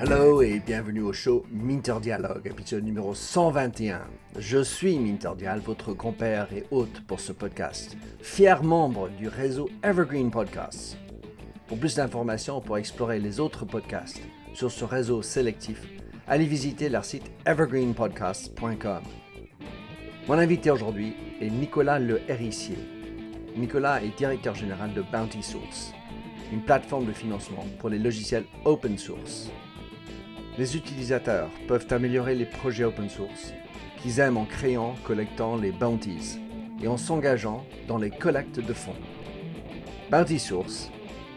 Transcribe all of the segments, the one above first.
Hello et bienvenue au show Minter Dialogue, épisode numéro 121. Je suis Minter Dial, votre grand-père et hôte pour ce podcast, fier membre du réseau Evergreen Podcasts. Pour plus d'informations pour explorer les autres podcasts sur ce réseau sélectif, allez visiter leur site evergreenpodcasts.com. Mon invité aujourd'hui est Nicolas Le Hérissier. Nicolas est directeur général de Bounty Source, une plateforme de financement pour les logiciels open source. Les utilisateurs peuvent améliorer les projets open source qu'ils aiment en créant, collectant les bounties et en s'engageant dans les collectes de fonds. Bounty Source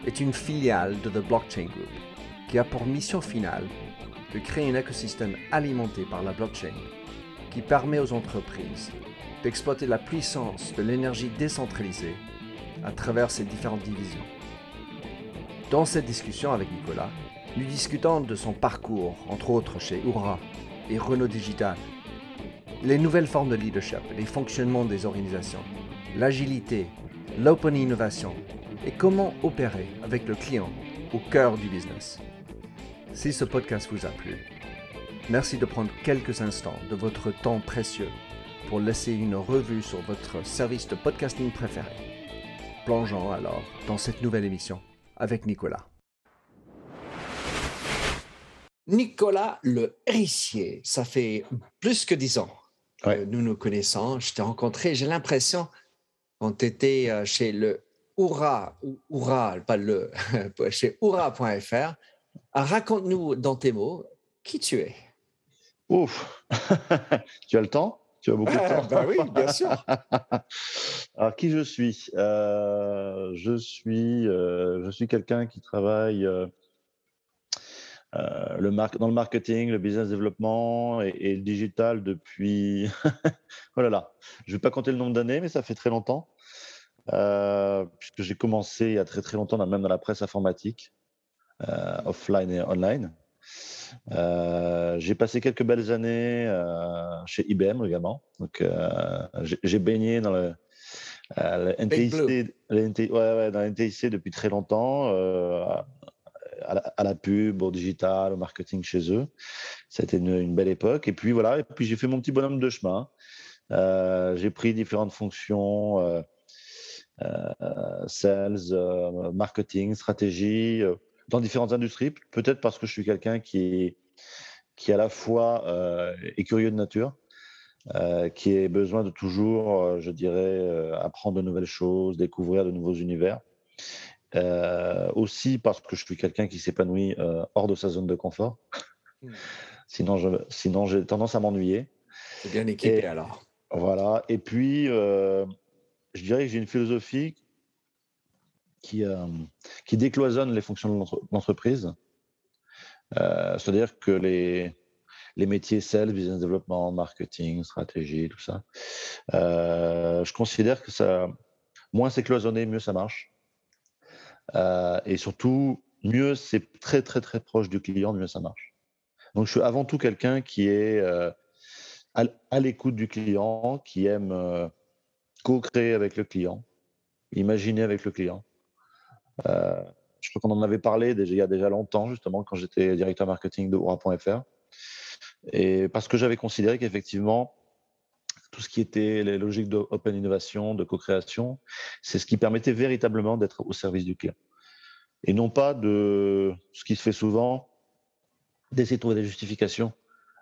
est une filiale de The Blockchain Group qui a pour mission finale de créer un écosystème alimenté par la blockchain qui permet aux entreprises d'exploiter la puissance de l'énergie décentralisée à travers ses différentes divisions. Dans cette discussion avec Nicolas, nous discutons de son parcours, entre autres chez Oura et Renault Digital, les nouvelles formes de leadership, les fonctionnements des organisations, l'agilité, l'open innovation et comment opérer avec le client au cœur du business. Si ce podcast vous a plu, merci de prendre quelques instants de votre temps précieux pour laisser une revue sur votre service de podcasting préféré. Plongeons alors dans cette nouvelle émission avec Nicolas. Nicolas Le Rissier, ça fait plus que dix ans que nous nous connaissons. Je t'ai rencontré, j'ai l'impression, quand tu étais euh, chez le Oura, Oura, pas le, chez Oura.fr. Raconte-nous dans tes mots qui tu es? Ouf, tu as le temps? Tu as beaucoup de temps Ben oui, bien sûr. Alors, qui je suis? Euh, Je suis, euh, je suis quelqu'un qui travaille euh, le dans le marketing, le business développement et, le digital depuis. oh là là, je ne vais pas compter le nombre d'années, mais ça fait très longtemps. puisque j'ai commencé il y a très très longtemps, même dans la presse informatique, offline et online. Euh, j'ai passé quelques belles années euh, chez IBM également. Donc, euh, j'ai baigné dans le, NTIC, NTIC, depuis très longtemps, à la, pub, au digital, au marketing chez eux. C'était une, une, belle époque. Et puis voilà, et puis j'ai fait mon petit bonhomme de chemin. j'ai pris différentes fonctions, sales, marketing, stratégie dans différentes industries, peut-être parce que je suis quelqu'un qui est, qui à la fois euh, est curieux de nature, euh, qui a besoin de toujours, euh, je dirais, apprendre de nouvelles choses, découvrir de nouveaux univers. aussi parce que je suis quelqu'un qui s'épanouit hors de sa zone de confort. Hmm. Sinon, je, sinon j'ai tendance à m'ennuyer. C'est bien équipé alors. Voilà. Et puis, je dirais que j'ai une philosophie qui, euh, qui décloisonne les fonctions de l'entreprise. Euh, c'est-à-dire que les, métiers sales, business development, marketing, stratégie, tout ça, euh, je considère que ça, moins c'est cloisonné, mieux ça marche. et surtout, mieux c'est très très très proche du client, mieux ça marche. Donc je suis avant tout quelqu'un qui est à l'écoute du client, qui aime co-créer avec le client, imaginer avec le client. Euh, je crois qu'on en avait parlé déjà, il y a déjà longtemps, justement, quand j'étais directeur marketing de Oura.fr. Et parce que j'avais considéré qu'effectivement, tout ce qui était les logiques d'open innovation, de co-création, c'est ce qui permettait véritablement d'être au service du client. Et non pas de ce qui se fait souvent, d'essayer de trouver des justifications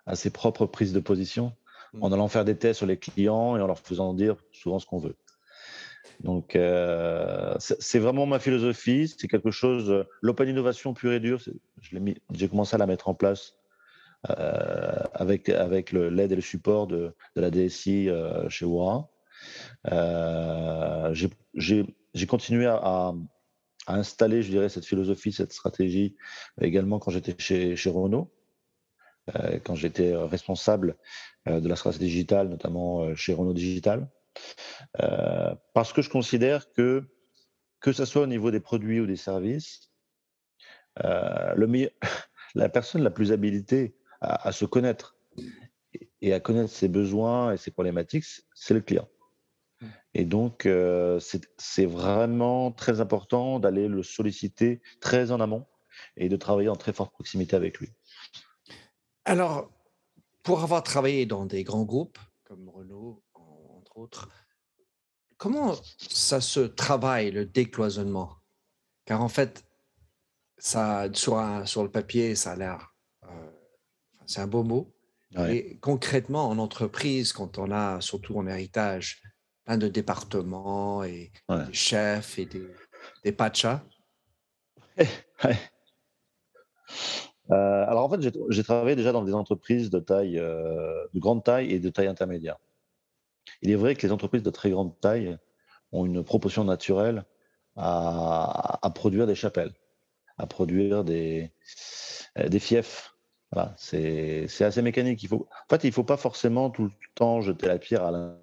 à ses propres prises de position, en mmh. allant faire des tests sur les clients et en leur faisant dire souvent ce qu'on veut. Donc, euh, c'est vraiment ma philosophie. C'est quelque chose. Euh, l'open innovation pure et dure, j'ai commencé à la mettre en place euh, avec, avec l'aide et le support de, la DSI chez Oura. j'ai continué à, à, installer, je dirais, cette philosophie, cette stratégie également quand j'étais chez, chez Renault, quand j'étais responsable de la stratégie digitale, notamment chez Renault Digital. Euh, parce que je considère que, que ce soit au niveau des produits ou des services, euh, le la personne la plus habilitée à, se connaître et à connaître ses besoins et ses problématiques, c'est le client. Et donc, euh, c'est vraiment très important d'aller le solliciter très en amont et de travailler en très forte proximité avec lui. Alors, pour avoir travaillé dans des grands groupes entre autres, comment ça se travaille, le décloisonnement? Car en fait, ça, sur, sur le papier, ça a l'air, euh, c'est un beau mot. Et concrètement, en entreprise, quand on a, surtout en héritage, plein de départements et des chefs et des, des pachas. Euh, alors en fait, j'ai travaillé déjà dans des entreprises de taille, euh, de grande taille et de taille intermédiaire. Il est vrai que les entreprises de très grande taille ont une proportion naturelle à, produire des chapelles, à produire des, euh, fiefs. C'est assez mécanique. En fait, il ne faut pas forcément tout le temps jeter la pierre à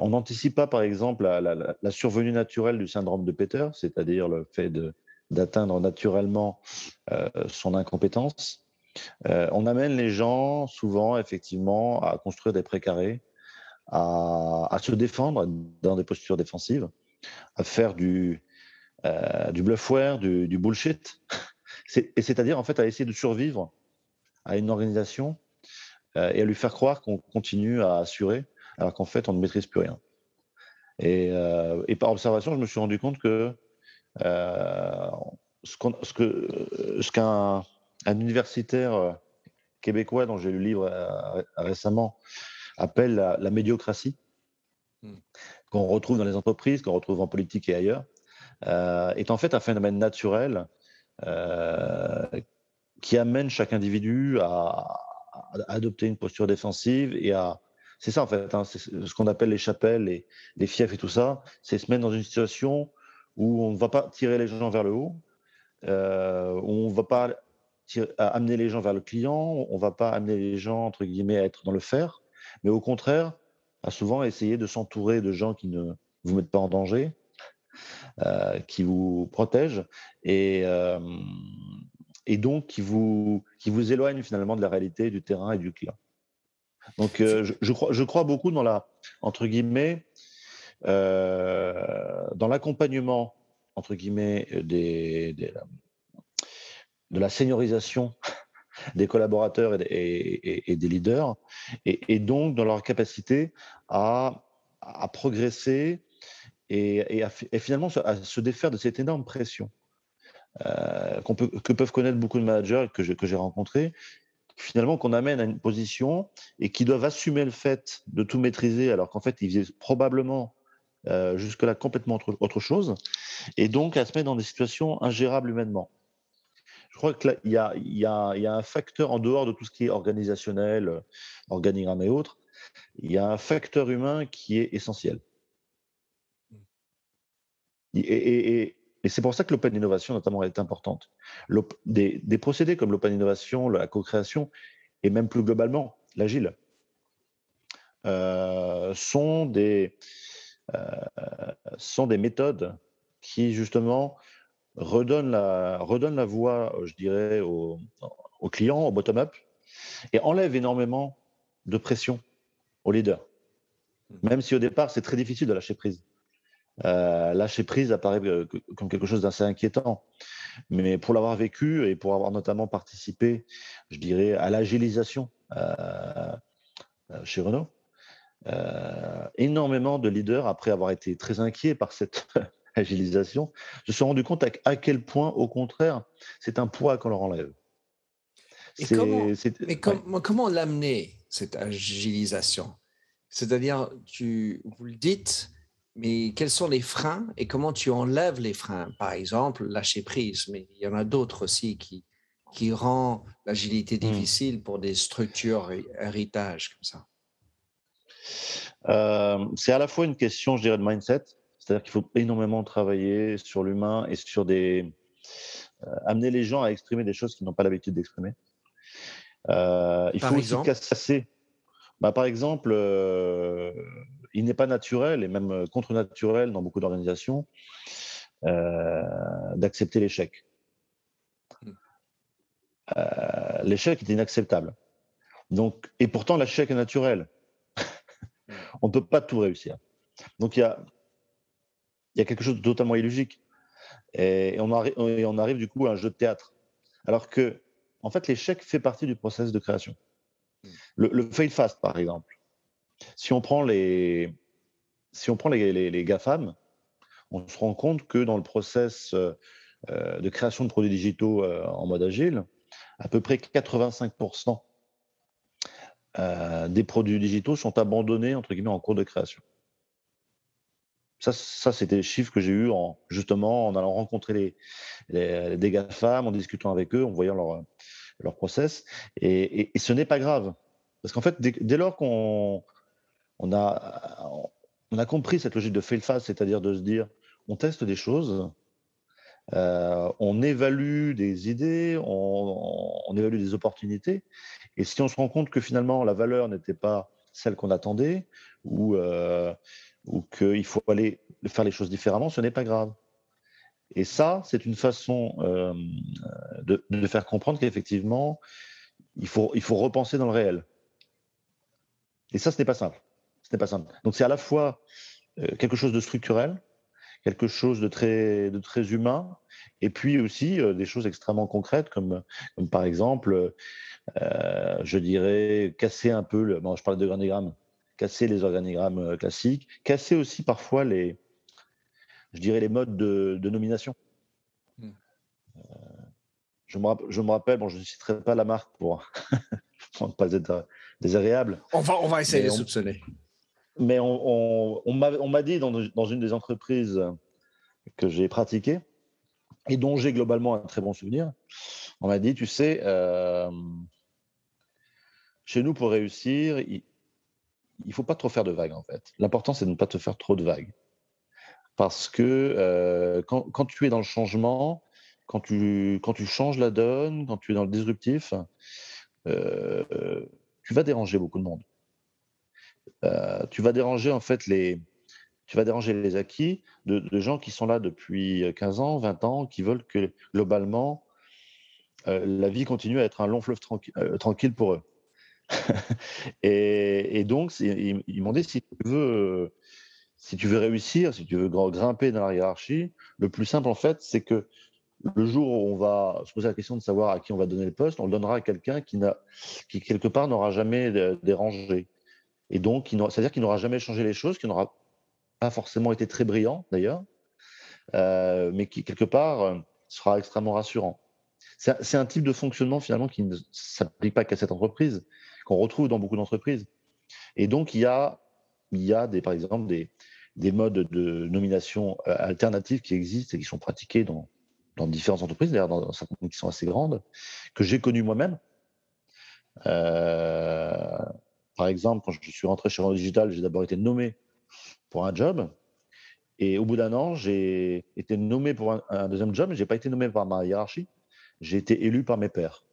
on n'anticipe pas, par exemple, la, survenue naturelle du syndrome de Peter, c'est-à-dire le fait d'atteindre naturellement euh, son incompétence. Euh, on amène les gens souvent, effectivement, à construire des précarés, à, se défendre dans des postures défensives, à faire du, euh, bluffware, du, bullshit, et c'est-à-dire en fait à essayer de survivre à une organisation et à lui faire croire qu'on continue à assurer, alors qu'en fait on ne maîtrise plus rien. Et, et, par observation, je me suis rendu compte que euh, ce, qu'un un universitaire euh, québécois dont j'ai lu le livre euh, récemment appelle la, médiocratie, hmm. qu'on retrouve dans les entreprises, qu'on retrouve en politique et ailleurs, est en fait un phénomène naturel qui amène chaque individu à, adopter une posture défensive et à. C'est ça en fait, hein, c'est ce qu'on appelle les chapelles, les, les fiefs et tout ça, c'est se mettre dans une situation où on ne va pas tirer les gens vers le haut, euh, où on ne va pas amener les gens vers le client, on ne va pas amener les gens, entre guillemets, à être dans le faire, mais au contraire, à souvent essayer de s'entourer de gens qui ne vous mettent pas en danger, euh, qui vous protègent, et, euh, et donc qui vous, qui vous éloignent finalement de la réalité du terrain et du client. Donc je, je, crois, je crois beaucoup dans la, entre guillemets, euh, dans l'accompagnement, entre guillemets, de la seniorisation des collaborateurs et, des leaders, et, donc dans leur capacité à, progresser et, finalement à se défaire de cette énorme pression euh, que peuvent connaître beaucoup de managers que j'ai rencontrés, finalement qu'on amène à une position et qui doivent assumer le fait de tout maîtriser alors qu'en fait ils faisaient probablement euh, jusque-là complètement autre, chose, et donc à se mettre dans des situations ingérables humainement. Je crois qu'il y, a, y, a, y a un facteur en dehors de tout ce qui est organisationnel, euh, organigramme et autres, il y a un facteur humain qui est essentiel. Et, c'est pour ça que l'open innovation, notamment, est importante. Des, des, procédés comme l'open innovation, la co-création, et même plus globalement, l'agile, euh, sont des, euh, sont des méthodes qui justement redonnent la, redonnent la voix, je dirais, aux, clients, au bottom-up, et enlèvent énormément de pression aux leaders. Mmh. Même si au départ, c'est très difficile de lâcher prise. Euh, lâcher prise apparaît euh, comme quelque chose d'assez inquiétant. Mais pour l'avoir vécu et pour avoir notamment participé, je dirais, à l'agilisation chez Renault, euh, énormément de leaders, après avoir été très inquiets par cette agilisation, se sont rendus compte à, quel point, au contraire, c'est un poids qu'on leur enlève. Et comment, mais comment l'amener, cette agilisation C'est-à-dire, tu, vous le dites, mais quels sont les freins et comment tu enlèves les freins? Par exemple, lâcher prise, mais il y en a d'autres aussi qui, qui rend l'agilité mmh. difficile pour des structures héritage comme ça. Euh, c'est à la fois une question, je dirais, de mindset, c'est-à-dire qu'il faut énormément travailler sur l'humain et sur des. Euh, amener les gens à exprimer des choses qu'ils n'ont pas l'habitude d'exprimer. Euh, il faut aussi casser. Bah, par exemple, il n'est pas naturel et même contre-naturel dans beaucoup d'organisations d'accepter l'échec. Hmm. l'échec est inacceptable. Donc, et pourtant, l'échec est naturel on ne peut pas tout réussir. Donc il y a, il y a quelque chose de totalement illogique. Et on, arrive, du coup à un jeu de théâtre. Alors que, en fait, l'échec fait partie du processus de création. Le, fail fast, par exemple. Si on prend les, si on prend les, les, GAFAM, on se rend compte que dans le process euh, de création de produits digitaux euh, en mode agile, à peu près 85% euh, des produits digitaux sont abandonnés entre guillemets en cours de création. Ça, ça c'était les chiffres que j'ai eu en, justement en allant rencontrer les, les, des GAFAM, en discutant avec eux, en voyant leur, leur process. Et, ce n'est pas grave. Parce qu'en fait, dès, lors qu'on on a, on a compris cette logique de fail fast, c'est-à-dire de se dire, on teste des choses, euh, on évalue des idées, on, on, évalue des opportunités, et si on se rend compte que finalement la valeur n'était pas celle qu'on attendait, ou, euh, ou qu'il faut aller faire les choses différemment, ce n'est pas grave. Et ça, c'est une façon euh, de, de, faire comprendre qu'effectivement, il faut, il faut repenser dans le réel. Et ça, ce n'est pas simple. Ce n'est pas simple. Donc c'est à la fois euh, quelque chose de structurel, quelque chose de très, de très humain, et puis aussi euh, des choses extrêmement concrètes, comme, par exemple, je dirais, casser un peu, le, bon, je parle d'organigrammes, casser les organigrammes euh, classiques, casser aussi parfois les, je dirais, les modes de, nomination. Hmm. je, me, je, me, rappelle, bon, je ne citerai pas la marque pour, ne pas être désagréable. On va, on va essayer de soupçonner. Mais on, on, m'a dit dans, dans, une des entreprises que j'ai pratiquées, et dont j'ai globalement un très bon souvenir, on m'a dit, tu sais, euh, chez nous, pour réussir, il ne faut pas trop faire de vagues, en fait. L'important, c'est de ne pas te faire trop de vagues. Parce que euh, quand, tu es dans le changement, quand tu, changes la donne, quand tu es dans le disruptif, euh, tu vas déranger beaucoup de monde. Euh, tu vas déranger en fait les, tu vas déranger les acquis de, gens qui sont là depuis 15 ans, 20 ans, qui veulent que globalement la vie continue à être un long fleuve tranquille pour eux. et, donc, ils, m'ont dit si tu veux, si tu veux réussir, si tu veux grimper dans la hiérarchie, le plus simple en fait, c'est que le jour où on va se poser la question de savoir à qui on va donner le poste, on le donnera à quelqu'un qui, qui quelque part n'aura jamais dérangé. Et donc, c'est-à-dire qu'il n'aura jamais changé les choses, qui n'aura pas forcément été très brillant d'ailleurs, euh, mais qui quelque part euh, sera extrêmement rassurant. C'est un type de fonctionnement finalement qui ne s'applique pas qu'à cette entreprise, qu'on retrouve dans beaucoup d'entreprises. Et donc, il y a, il y a des, par exemple des, des modes de nomination euh, alternatifs qui existent et qui sont pratiqués dans, dans différentes entreprises, d'ailleurs dans certaines qui sont assez grandes, que j'ai connues moi-même. Euh, par exemple, quand je suis rentré chez Renault Digital, j'ai d'abord été nommé pour un job. Et au bout d'un an, j'ai été nommé pour un, deuxième job, mais je n'ai pas été nommé par ma hiérarchie. J'ai été élu par mes pairs.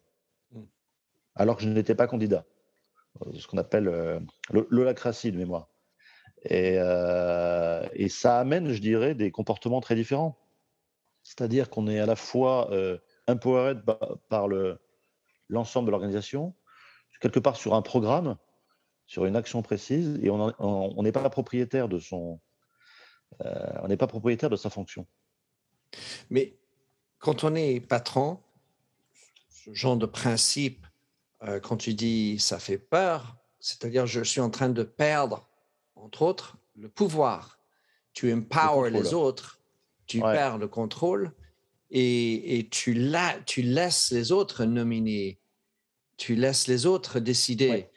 Hmm. Alors que je n'étais pas candidat. Ce qu'on appelle euh, l'holacratie de mémoire. Et, euh, et, ça amène, je dirais, des comportements très différents. C'est-à-dire qu'on est à la fois euh, empowered par l'ensemble de l'organisation, quelque part sur un programme, sur une action précise et on n'est pas propriétaire de son, euh, on n'est pas propriétaire de sa fonction. Mais quand on est patron, ce genre de principe, euh, quand tu dis ça fait peur, c'est-à-dire je suis en train de perdre, entre autres, le pouvoir. Tu empower les autres, tu perds le contrôle et, et tu, la, tu laisses les autres nominer, tu laisses les autres décider.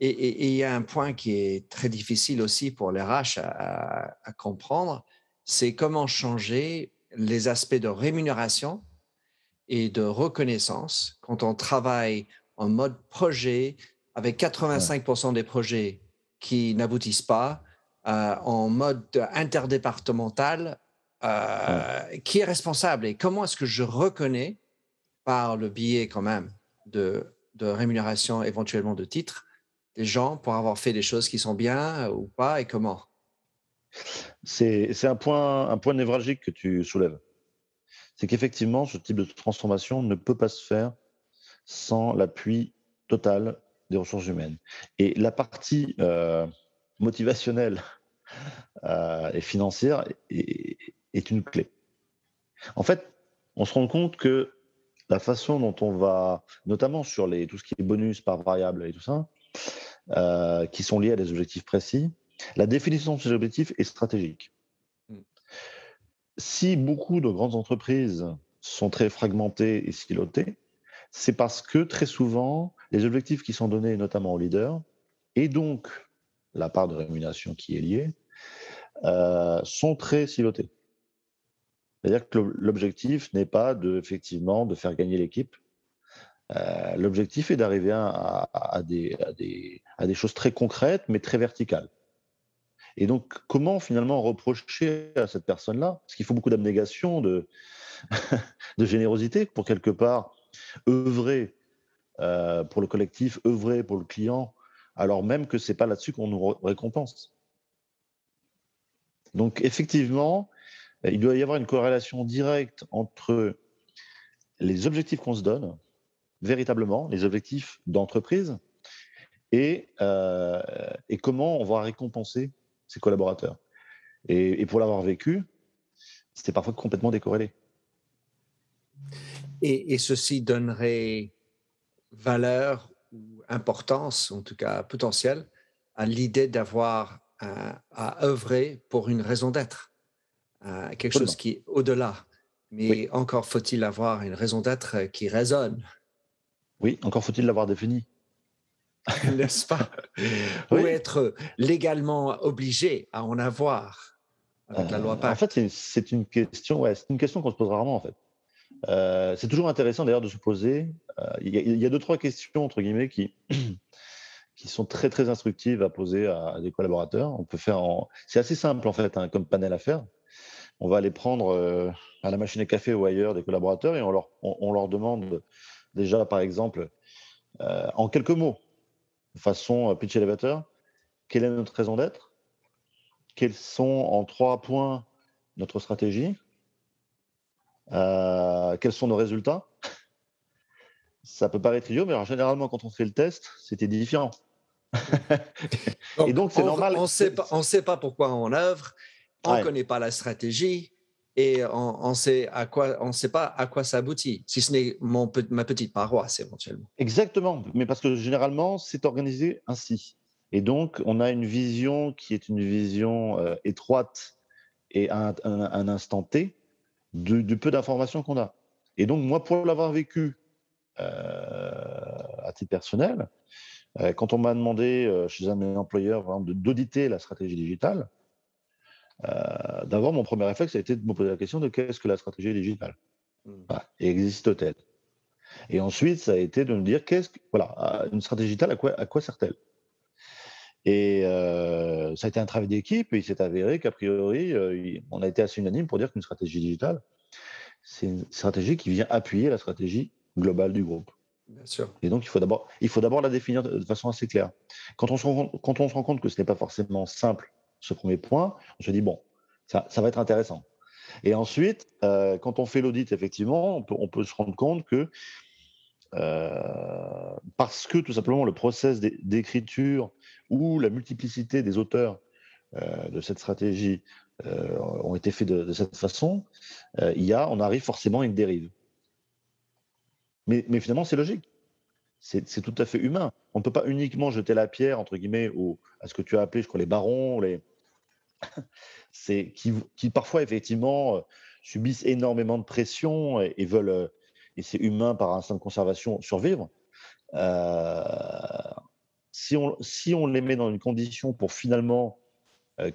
Et il y a un point qui est très difficile aussi pour les RH à, comprendre, c'est comment changer les aspects de rémunération et de reconnaissance quand on travaille en mode projet avec 85% des projets qui n'aboutissent pas, euh, en mode interdépartemental, euh, qui est responsable. Et comment est-ce que je reconnais par le biais quand même de de rémunération éventuellement de titres des gens pour avoir fait des choses qui sont bien euh, ou pas et comment? C'est un point, un point névralgique que tu soulèves. C'est qu'effectivement, ce type de transformation ne peut pas se faire sans l'appui total des ressources humaines. Et la partie euh, motivationnelle et financière est, une clé. En fait, on se rend compte que la façon dont on va, notamment sur les, tout ce qui est bonus par variable et tout ça, qui sont liés à des objectifs précis, la définition de ces objectifs est stratégique. Si beaucoup de grandes entreprises sont très fragmentées et silotées, c'est parce que très souvent, les objectifs qui sont donnés notamment aux leaders, et donc la part de rémunération qui est liée, euh, sont très silotés. C'est-à-dire que l'objectif n'est pas de, effectivement de faire gagner l'équipe. Euh, l'objectif est d'arriver à des choses très concrètes, mais très verticales. Et donc, comment finalement reprocher à cette personne-là Parce qu'il faut beaucoup d'abnégation, de, générosité pour quelque part œuvrer euh, pour le collectif, œuvrer pour le client, alors même que ce n'est pas là-dessus qu'on nous récompense. Donc, effectivement, il doit y avoir une corrélation directe entre les objectifs qu'on se donne, véritablement, les objectifs d'entreprise, et, euh, et comment on va récompenser ses collaborateurs. Et, pour l'avoir vécu, c'était parfois complètement décorrélé. Et, ceci donnerait valeur ou importance, en tout cas potentiel, à l'idée d'avoir à, œuvrer pour une raison d'être, quelque chose qui est au-delà. Mais encore faut-il avoir une raison d'être qui résonne. Oui, encore faut-il l'avoir définie. n'est-ce pas? Ou être légalement obligé à en avoir avec la loi euh, En fait, c'est une question, ouais, c'est une question qu'on se pose rarement en fait. Euh, c'est toujours intéressant d'ailleurs de se poser. Euh, il y, a deux trois questions entre guillemets qui qui sont très très instructives à poser à, des collaborateurs. On peut faire, en... c'est assez simple en fait hein, comme panel à faire. On va aller prendre à la machine à café ou ailleurs des collaborateurs et on leur on leur demande déjà par exemple en quelques mots façon euh, pitch elevator, quelle est notre raison d'être? Quels sont en trois points notre stratégie? Euh, Quels sont nos résultats? Ça peut paraître idiot, mais généralement, quand on fait le test, c'était différent. et donc, c'est normal. On ne sait pas pourquoi on œuvre, on ne connaît pas la stratégie et on ne sait, pas à quoi ça aboutit, si ce n'est mon, ma petite paroisse éventuellement. Exactement, mais parce que généralement, c'est organisé ainsi. Et donc, on a une vision qui est une vision euh, étroite et à un, instant T du, peu d'informations qu'on a. Et donc, moi, pour l'avoir vécu euh, à titre personnel, euh, quand on m'a demandé chez un de mes employeurs d'auditer la stratégie digitale, euh, d'abord, mon premier réflexe a été de me poser la question de qu'est-ce que la stratégie digitale mmh. Existe-t-elle? Et ensuite, ça a été de me dire qu'est-ce que, voilà, une stratégie digitale, à quoi, à quoi sert-elle? Et euh, ça a été un travail d'équipe et il s'est avéré qu'a priori, euh, on a été assez unanime pour dire qu'une stratégie digitale, c'est une stratégie qui vient appuyer la stratégie globale du groupe. Bien sûr. Et donc, il faut d'abord, il faut d'abord la définir de façon assez claire. Quand on, se rend, quand on se rend compte que ce n'est pas forcément simple ce premier point, on se dit, bon, ça, va être intéressant. Et ensuite, euh, quand on fait l'audit, effectivement, on peut, se rendre compte que euh, parce que tout simplement le process d'écriture ou la multiplicité des auteurs euh, de cette stratégie ont été faits de, cette façon, il y a, on arrive forcément à une dérive. Mais finalement, c'est logique. C'est tout à fait humain. On ne peut pas uniquement jeter la pierre, entre guillemets, à ce que tu as appelé, je crois, les barons, les, qui, parfois effectivement euh, subissent énormément de pression et, veulent, euh, et c'est humain par instinct de conservation, survivre. Euh, si, on, si on les met dans une condition pour finalement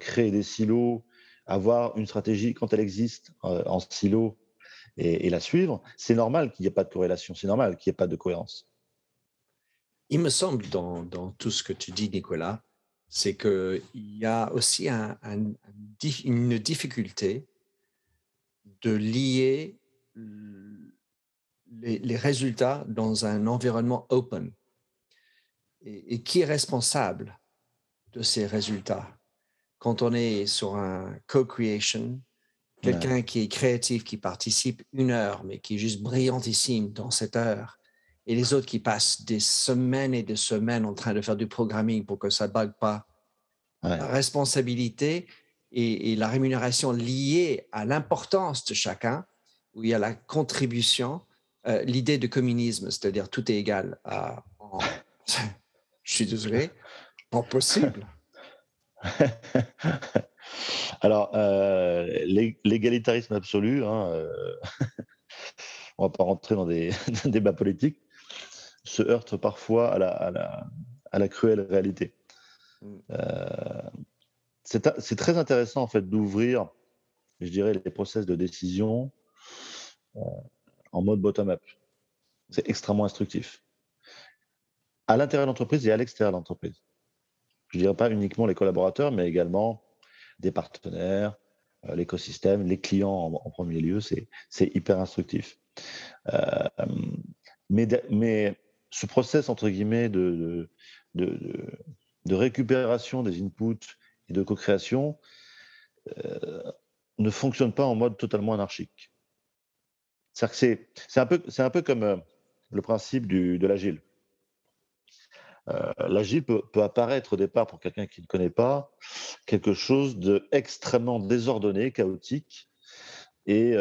créer des silos, avoir une stratégie quand elle existe en silo et, et la suivre, c'est normal qu'il n'y ait pas de corrélation, c'est normal qu'il n'y ait pas de cohérence. Il me semble dans, dans tout ce que tu dis, Nicolas, c'est qu'il y a aussi une difficulté de lier les, résultats dans un environnement open. Et, qui est responsable de ces résultats Quand on est sur un co-creation, quelqu'un qui est créatif, qui participe une heure, mais qui est juste brillantissime dans cette heure, et les autres qui passent des semaines et des semaines en train de faire du programming pour que ça ne bug pas, responsabilité et, la rémunération liée à l'importance de chacun, où il y a la contribution, euh, l'idée de communisme, c'est-à-dire tout est égal. À, Je suis désolé, pas possible. Alors, euh, l'égalitarisme absolu, hein, euh, on ne va pas rentrer dans des débats politiques, se heurte parfois à la, à la, à la cruelle réalité. Mm. Euh, c'est très intéressant en fait d'ouvrir, je dirais, les process de décision euh, en mode bottom-up. C'est extrêmement instructif. À l'intérieur de l'entreprise et à l'extérieur de l'entreprise. Je ne dirais pas uniquement les collaborateurs, mais également des partenaires, euh, l'écosystème, les clients en, premier lieu. C'est hyper instructif. mais, mais ce process, entre guillemets, de, de, récupération des inputs et de co-création euh, ne fonctionne pas en mode totalement anarchique. C'est un, peu, un peu comme euh, le principe du, de l'agile. Euh, l'agile peut, apparaître au départ, pour quelqu'un qui ne connaît pas, quelque chose d'extrêmement désordonné, chaotique, et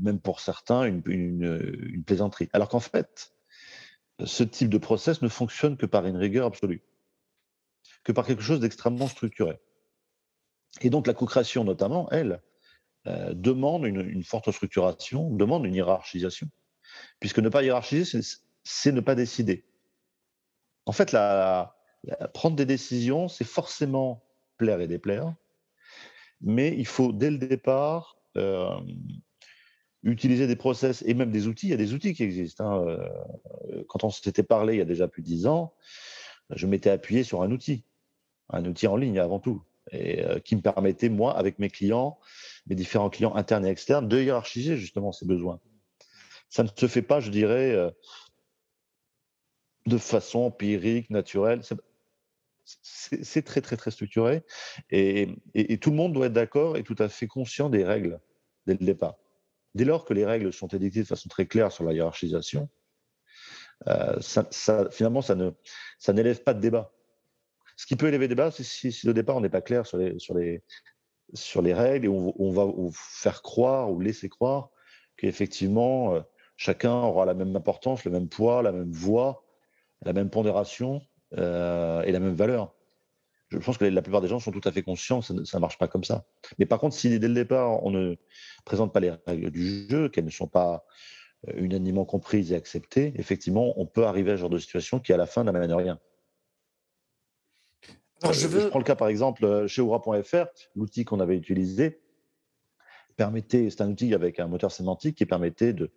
même pour certains, une, une plaisanterie. Alors qu'en fait, ce type de process ne fonctionne que par une rigueur absolue, que par quelque chose d'extrêmement structuré. Et donc la co-création notamment, elle, euh, demande une, forte structuration, demande une hiérarchisation, puisque ne pas hiérarchiser, c'est ne pas décider. En fait, prendre des décisions, c'est forcément plaire et déplaire, mais il faut dès le départ euh, utiliser des process et même des outils. Il y a des outils qui existent. Hein, euh, quand on s'était parlé il y a déjà plus de dix ans, je m'étais appuyé sur un outil, un outil en ligne avant tout, et euh, qui me permettait, moi, avec mes clients, mes différents clients internes et externes, de hiérarchiser justement ces besoins. Ça ne se fait pas, je dirais, euh, de façon empirique, naturelle. C'est très, très, très structuré. et, tout le monde doit être d'accord et tout à fait conscient des règles dès le départ. Dès lors que les règles sont édictées de façon très claire sur la hiérarchisation, euh, finalement, ça, ne, ça n'élève pas de débat. Ce qui peut élever débat, c'est si, si, au départ on n'est pas clair sur les, sur les, sur les règles et on, va faire croire ou laisser croire qu'effectivement euh, chacun aura la même importance, le même poids, la même voix, la même pondération euh, et la même valeur je pense que la plupart des gens sont tout à fait conscients que ça ne marche pas comme ça. Mais par contre, si dès le départ, on ne présente pas les règles du jeu, qu'elles ne sont pas euh, unanimement comprises et acceptées, effectivement, on peut arriver à ce genre de situation qui, à la fin, n'amène rien. je, je, prends le cas, par exemple, euh, chez Oura.fr, l'outil qu'on avait utilisé permettait, c'est un outil avec un moteur sémantique qui permettait de,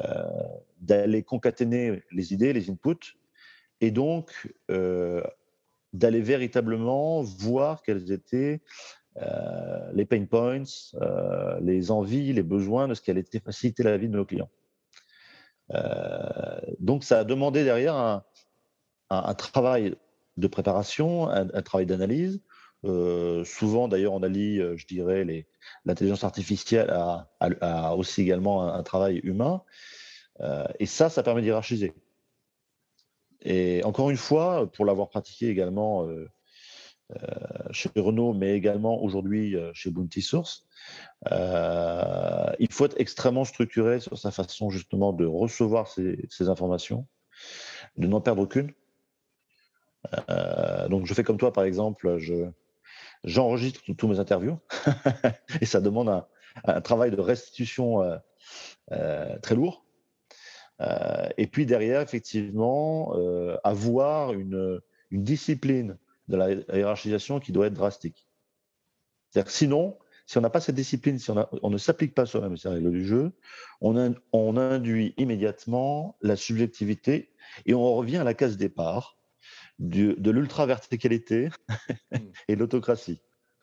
euh, d'aller concaténer les idées, les inputs, et donc d'aller véritablement voir quels étaient euh, les pain points, euh, les envies, les besoins de ce qui allait faciliter la vie de nos clients. Euh, donc, ça a demandé derrière un, travail de préparation, un, travail d'analyse. souvent, d'ailleurs, on allie, je dirais, l'intelligence artificielle à, aussi également un travail humain. et ça, ça permet d'hierarchiser. Et encore une fois, pour l'avoir pratiqué également euh, euh, chez Renault, mais également aujourd'hui euh, chez Bounty Source, il faut être extrêmement structuré sur sa façon justement de recevoir ces, informations, de n'en perdre aucune. donc je fais comme toi par exemple, je, j'enregistre tous mes interviews et ça demande un, un travail de restitution très lourd. Euh, et puis derrière, effectivement, euh, avoir une, une, discipline de la hiérarchisation qui doit être drastique. C'est-à-dire sinon, si on n'a pas cette discipline, si on, on ne s'applique pas soi-même ces règles du jeu, on, on, induit immédiatement la subjectivité et on revient à la case départ du, de l'ultra-verticalité hmm. et de l'autocratie.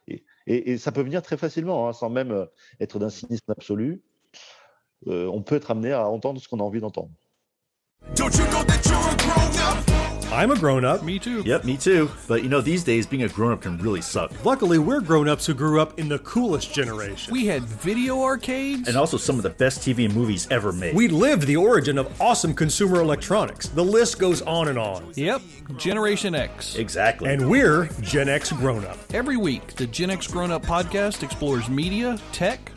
Et, et, ça peut venir très facilement, hein, sans même être d'un cynisme absolu. Euh, on peut être amené à entendre ce qu'on a envie d'entendre. I'm a grown up. Me too. Yep, me too. But you know, these days being a grown up can really suck. Luckily, we're grown ups who grew up in the coolest generation. We had video arcades. And also some of the best TV and movies ever made. We lived the origin of awesome consumer electronics. The list goes on and on. Yep, Generation X. exactly. And we're Gen X grown up. Every week, the Gen X Grown Up podcast explores media, tech,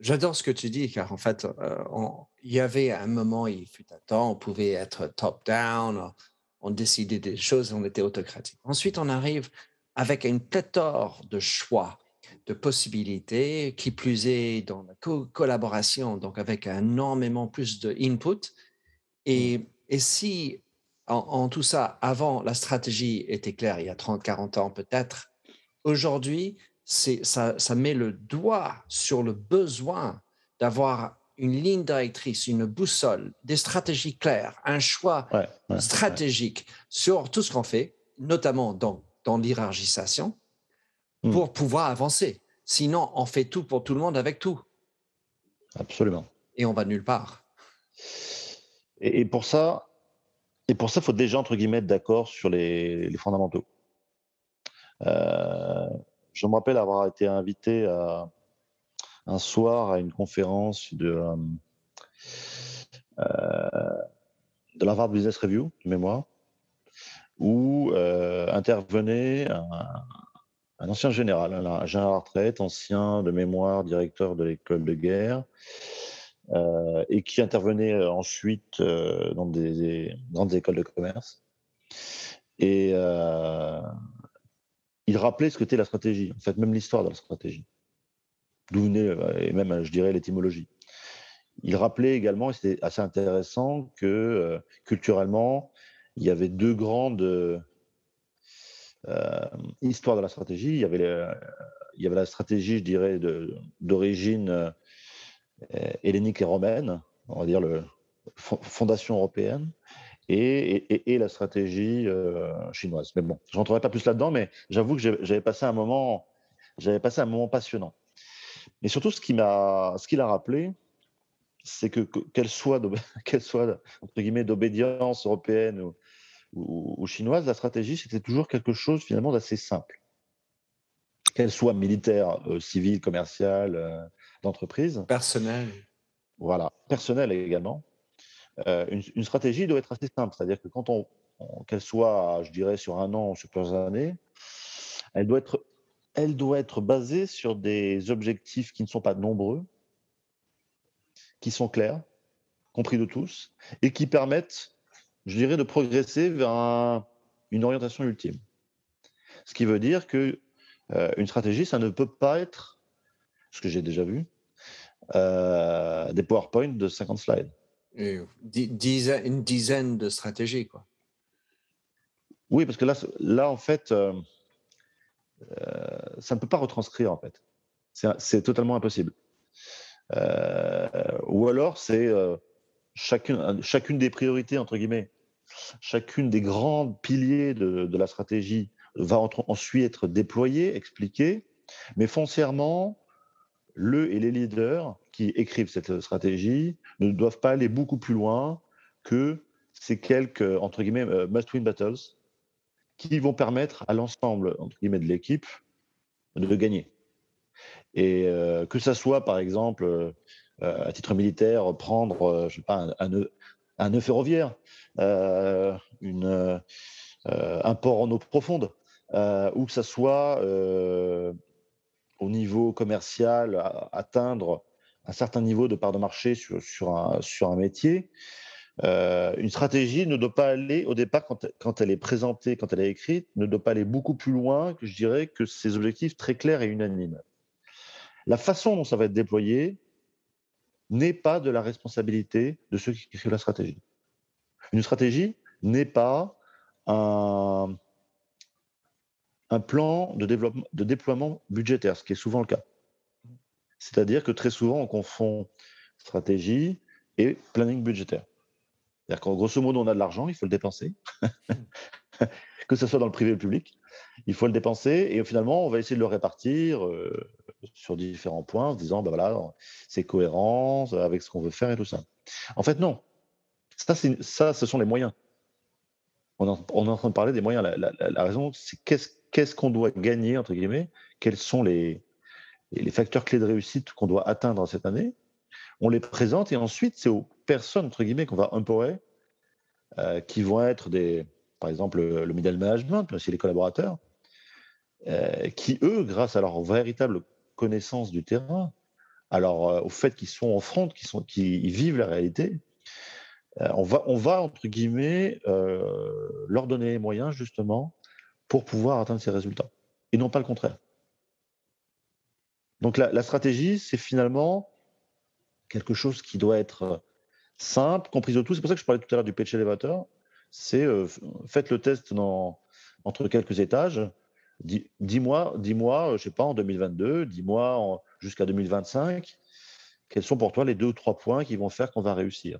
J'adore ce que tu dis, car en fait, euh, on- il y avait un moment, il fut un temps, on pouvait être top-down, on, décidait des choses, on était autocratique. Ensuite, on arrive avec une pléthore de choix, de possibilités, qui plus est dans la co- collaboration, donc avec énormément plus de input. Et, et si en, en tout ça, avant, la stratégie était claire, il y a 30, 40 ans peut-être, aujourd'hui, ça, ça met le doigt sur le besoin d'avoir une ligne directrice, une boussole, des stratégies claires, un choix Ouais, ouais, stratégique sur tout ce qu'on fait, notamment dans, dans l'hierarchisation, Mm. pour pouvoir avancer. Sinon, on fait tout pour tout le monde avec tout absolument. et on va nulle part. Et, et pour ça, et pour ça, faut déjà entre guillemets être d'accord sur les, les fondamentaux. Euh, je me rappelle avoir été invité un soir à une conférence de euh, euh, l'Harvard Business Review de mémoire, où euh, intervenait un, ancien général, un général la retraite, ancien de mémoire, directeur de l'école de guerre, euh, et qui intervenait ensuite dans des, des grandes écoles de commerce. Et il rappelait ce que était la stratégie, en fait, même l'histoire de la stratégie, d'où venait, euh, et même, je dirais, l'étymologie. Il rappelait également, et c'était assez intéressant, que euh, culturellement, il y avait deux grandes euh, histoires de la stratégie. Il y avait, la stratégie, je dirais, d'origine euh, hellénique et romaine, on va dire le fo- fondation européenne, et, et- et la stratégie euh, chinoise. Mais bon, je rentrerai pas plus là-dedans, mais j'avoue que j'avais passé un moment, j'avais passé un moment passionnant. Mais surtout, ce qui m'a, ce qu'il a rappelé, c'est que, que- qu'elle soit, qu'elle soit entre guillemets d'obédience européenne ou, ou- ou chinoise, la stratégie c'était toujours quelque chose finalement d'assez simple. Qu'elle soit militaire, euh, civile, commerciale, euh, d'entreprise, Personnel. voilà, personnelle également. Euh, une, stratégie doit être assez simple, c'est-à-dire que quand on, qu'elle soit, je dirais, sur un an ou sur plusieurs années, elle doit être, elle doit être basée sur des objectifs qui ne sont pas nombreux, qui sont clairs, compris de tous, et qui permettent, je dirais, de progresser vers un- une orientation ultime. Ce qui veut dire que euh, une stratégie, ça ne peut pas être, ce que j'ai déjà vu, euh, des PowerPoint de 50 slides. Une dizaine de stratégies, quoi. Oui, parce que là, là en fait, euh, euh, ça ne peut pas retranscrire, en fait. C'est- totalement impossible. Euh, ou alors, c'est chacune, chacune des priorités, entre guillemets, chacune des grands piliers de, de la stratégie va ensuite être déployée, expliquée, mais foncièrement, le et les leaders écrivent cette stratégie ne doivent pas aller beaucoup plus loin que ces quelques, entre guillemets, euh, must-win battles qui vont permettre à l'ensemble, entre guillemets, de l'équipe de gagner. Et euh, que ça soit, par exemple, euh, à titre militaire, prendre, euh, je sais pas, un, un nœud, un nœud ferroviaire, une, un port en eau profonde, ou que ça soit au niveau commercial, atteindre un certain niveau de part de marché sur, un, métier. Euh, une stratégie ne doit pas aller, au départ, quand, elle est présentée, quand elle est écrite, ne doit pas aller beaucoup plus loin que je dirais que ces objectifs très clairs et unanimes. La façon dont ça va être déployé n'est pas de la responsabilité de ceux qui écrivent la stratégie. Une stratégie n'est pas un, plan de déploiement budgétaire, ce qui est souvent le cas. C'est-à-dire que très souvent, on confond stratégie et planning budgétaire. C'est-à-dire qu'en grosso modo, on a de l'argent, il faut le dépenser, que ce soit dans le privé ou le public. Il faut le dépenser et finalement, on va essayer de le répartir euh, sur différents points en se disant, ben voilà, c'est cohérent avec ce qu'on veut faire et tout ça. En fait, non. Ça, ça ce sont les moyens. On, est en train de parler des moyens. La, raison, c'est qu'est-ce qu'on doit gagner, entre guillemets, quels sont les, les facteurs clés de réussite qu'on doit atteindre cette année. On les présente et ensuite, c'est aux personnes, entre guillemets, qu'on va empowerer, euh, qui vont être des, par exemple, le, middle management, mais aussi les collaborateurs, euh, qui, eux, grâce à leur véritable connaissance du terrain, alors euh, au fait qu'ils sont en front, qu'ils sont, vivent la réalité, on va, on va entre guillemets leur donner les moyens justement pour pouvoir atteindre ces résultats, et non pas le contraire. Donc la, stratégie, c'est finalement quelque chose qui doit être euh, simple, comprise de tous. C'est pour ça que je parlais tout à l'heure du pitch elevator. C'est euh, faites le test entre quelques étages. Dis-moi, dis-moi, je sais pas, en 2022, dis-moi jusqu'à 2025, quels sont pour toi les deux ou trois points qui vont faire qu'on va réussir.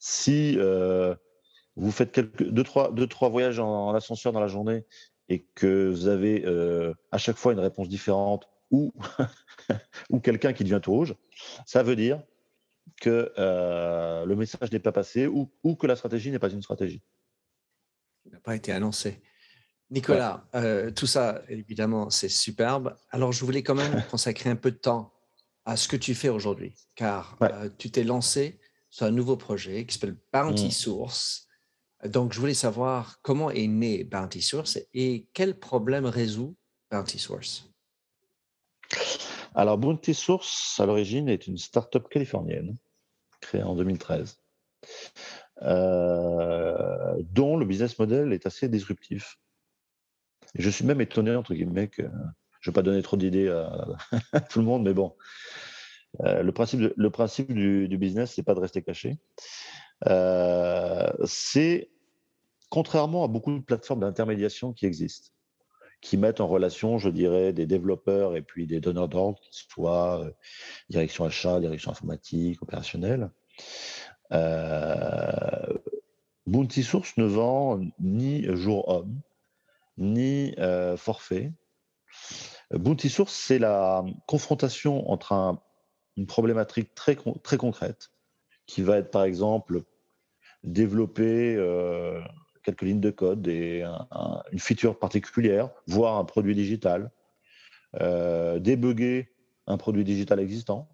Si euh, vous faites quelques, deux, trois, trois voyages en, ascenseur dans la journée et que vous avez à chaque fois une réponse différente ou, ou quelqu'un qui devient tout rouge, ça veut dire que euh, le message n'est pas passé ou, ou, que la stratégie n'est pas une stratégie. Il n'a pas été annoncé. Nicolas, euh, tout ça, évidemment, c'est superbe. Alors, je voulais quand même consacrer un peu de temps à ce que tu fais aujourd'hui, car euh, tu t'es lancé sur un nouveau projet qui s'appelle Bounty mmh. Source. Donc, je voulais savoir comment est né Bounty Source et quel problème résout Bounty Source? Alors, Bounty Source, à l'origine, est une start-up californienne créée en 2013, euh, dont le business model est assez disruptif. je suis même étonné, entre guillemets, que je ne vais pas donner trop d'idées à, tout le monde, mais bon, euh, le principe, du, du business, c'est pas de rester caché. Euh, c'est, contrairement à beaucoup de plateformes d'intermédiation qui existent, qui mettent en relation, je dirais, des développeurs et puis des donneurs d'ordre, qui soient euh, direction achat, direction informatique, opérationnelle. Euh, Bounty Source ne vend ni jour homme, ni euh, forfait. Bounty Source, c'est la confrontation entre une problématique très, très concrète, qui va être par exemple développer quelques lignes de code et une feature particulière, voire un produit digital, euh, débugger un produit digital existant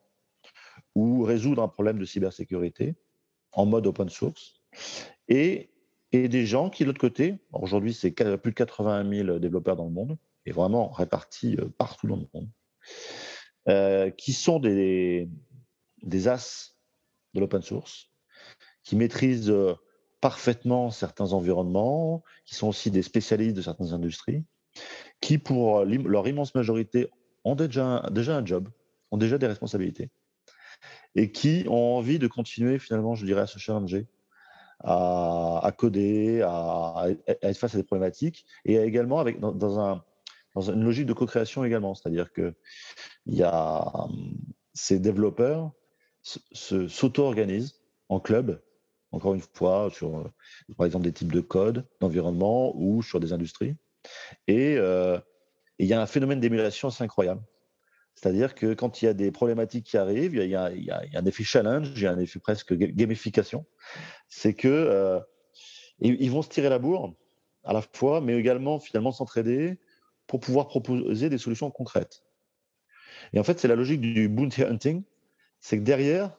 ou résoudre un problème de cybersécurité en mode open source. Et, et des gens qui, de l'autre côté, aujourd'hui c'est plus de 80 000 développeurs dans le monde, et vraiment répartis euh, partout dans le monde, euh, qui sont des, des as de l'open source, qui maîtrisent euh, parfaitement certains environnements, qui sont aussi des spécialistes de certaines industries, qui, pour leur immense majorité, ont déjà, déjà un job, ont déjà des responsabilités, et qui ont envie de continuer, finalement, je dirais, à se challenger, à, coder, à, être face à des problématiques, et également avec, dans, un, dans une logique de co-création également, c'est-à-dire que y a, ces développeurs s'auto-organisent en club encore une fois, sur, euh, par exemple, des types de codes, d'environnement ou sur des industries. Euh, et il y a un phénomène d'émulation assez incroyable. C'est-à-dire que quand il y a des problématiques qui arrivent, il y, a, un effet challenge, il y a un effet presque gamification. C'est que euh, ils vont se tirer la bourre à la fois, mais également finalement s'entraider pour pouvoir proposer des solutions concrètes. Et en fait, c'est la logique du bounty hunting, c'est que derrière,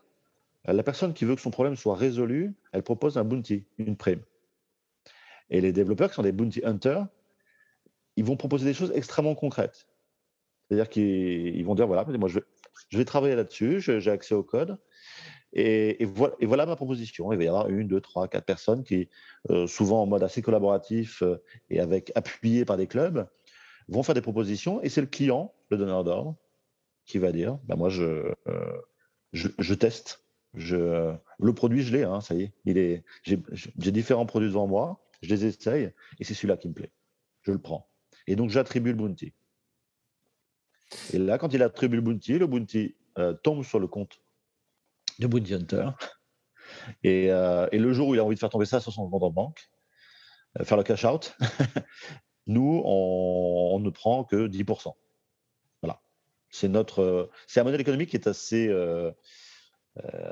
la personne qui veut que son problème soit résolu, elle propose un bounty, une prime. Et les développeurs qui sont des bounty hunters, ils vont proposer des choses extrêmement concrètes. C'est-à-dire qu'ils vont dire voilà, moi je vais, travailler là-dessus, j'ai accès au code, et, voilà, ma proposition. Il va y avoir une, deux, trois, quatre personnes qui, euh, souvent en mode assez collaboratif euh, et avec appuyé par des clubs, vont faire des propositions, et c'est le client, le donneur d'ordre, qui va dire bah, moi euh, je teste je, le produit, je l'ai, hein, ça y est. Il est j'ai différents produits devant moi, je les essaye, et c'est celui-là qui me plaît. Je le prends. Et donc, j'attribue le bounty. Et là, quand il attribue le bounty, le bounty euh, tombe sur le compte de Bounty Hunter. Et, euh, et, le jour où il a envie de faire tomber ça sur son compte en banque, euh, faire le cash out, nous, on, ne prend que 10%. Voilà. C'est notre, c'est un modèle économique qui est assez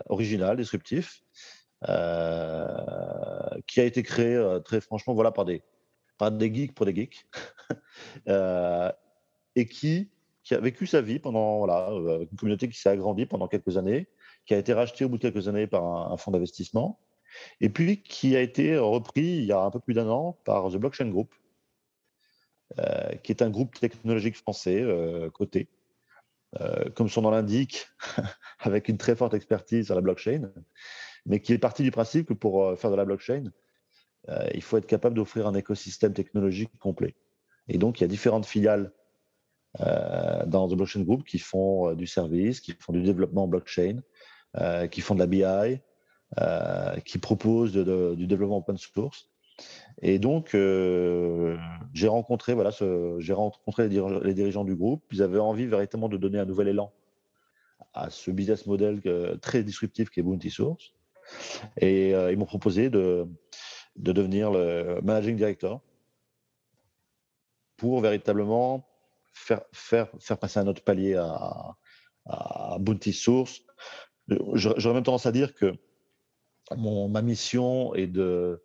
original, disruptif, qui a été créé très franchement, voilà, par des, par des geeks pour des geeks, et qui qui a vécu sa vie pendant, voilà, euh, une communauté qui s'est agrandie pendant quelques années, qui a été rachetée au bout de quelques années par un, fonds d'investissement, et puis qui a été repris il y a un peu plus d'un an par The Blockchain Group, euh, qui est un groupe technologique français euh, coté, comme son nom l'indique, avec une très forte expertise sur la blockchain, mais qui est parti du principe que pour faire de la blockchain, il faut être capable d'offrir un écosystème technologique complet. Et donc, il y a différentes filiales euh, dans The Blockchain Group qui font euh, du service, qui font du développement blockchain, euh, qui font de la BI, qui proposent du développement open source. Et donc, j'ai rencontré, voilà, rencontré les dirigeants, du groupe. Ils avaient envie véritablement de donner un nouvel élan à ce business model très disruptif qui est Bounty Source. Et ils m'ont proposé de, de devenir le managing director pour véritablement faire, faire, faire passer un autre palier à, à Bounty Source. J'aurais même tendance à dire que mon, ma mission est de,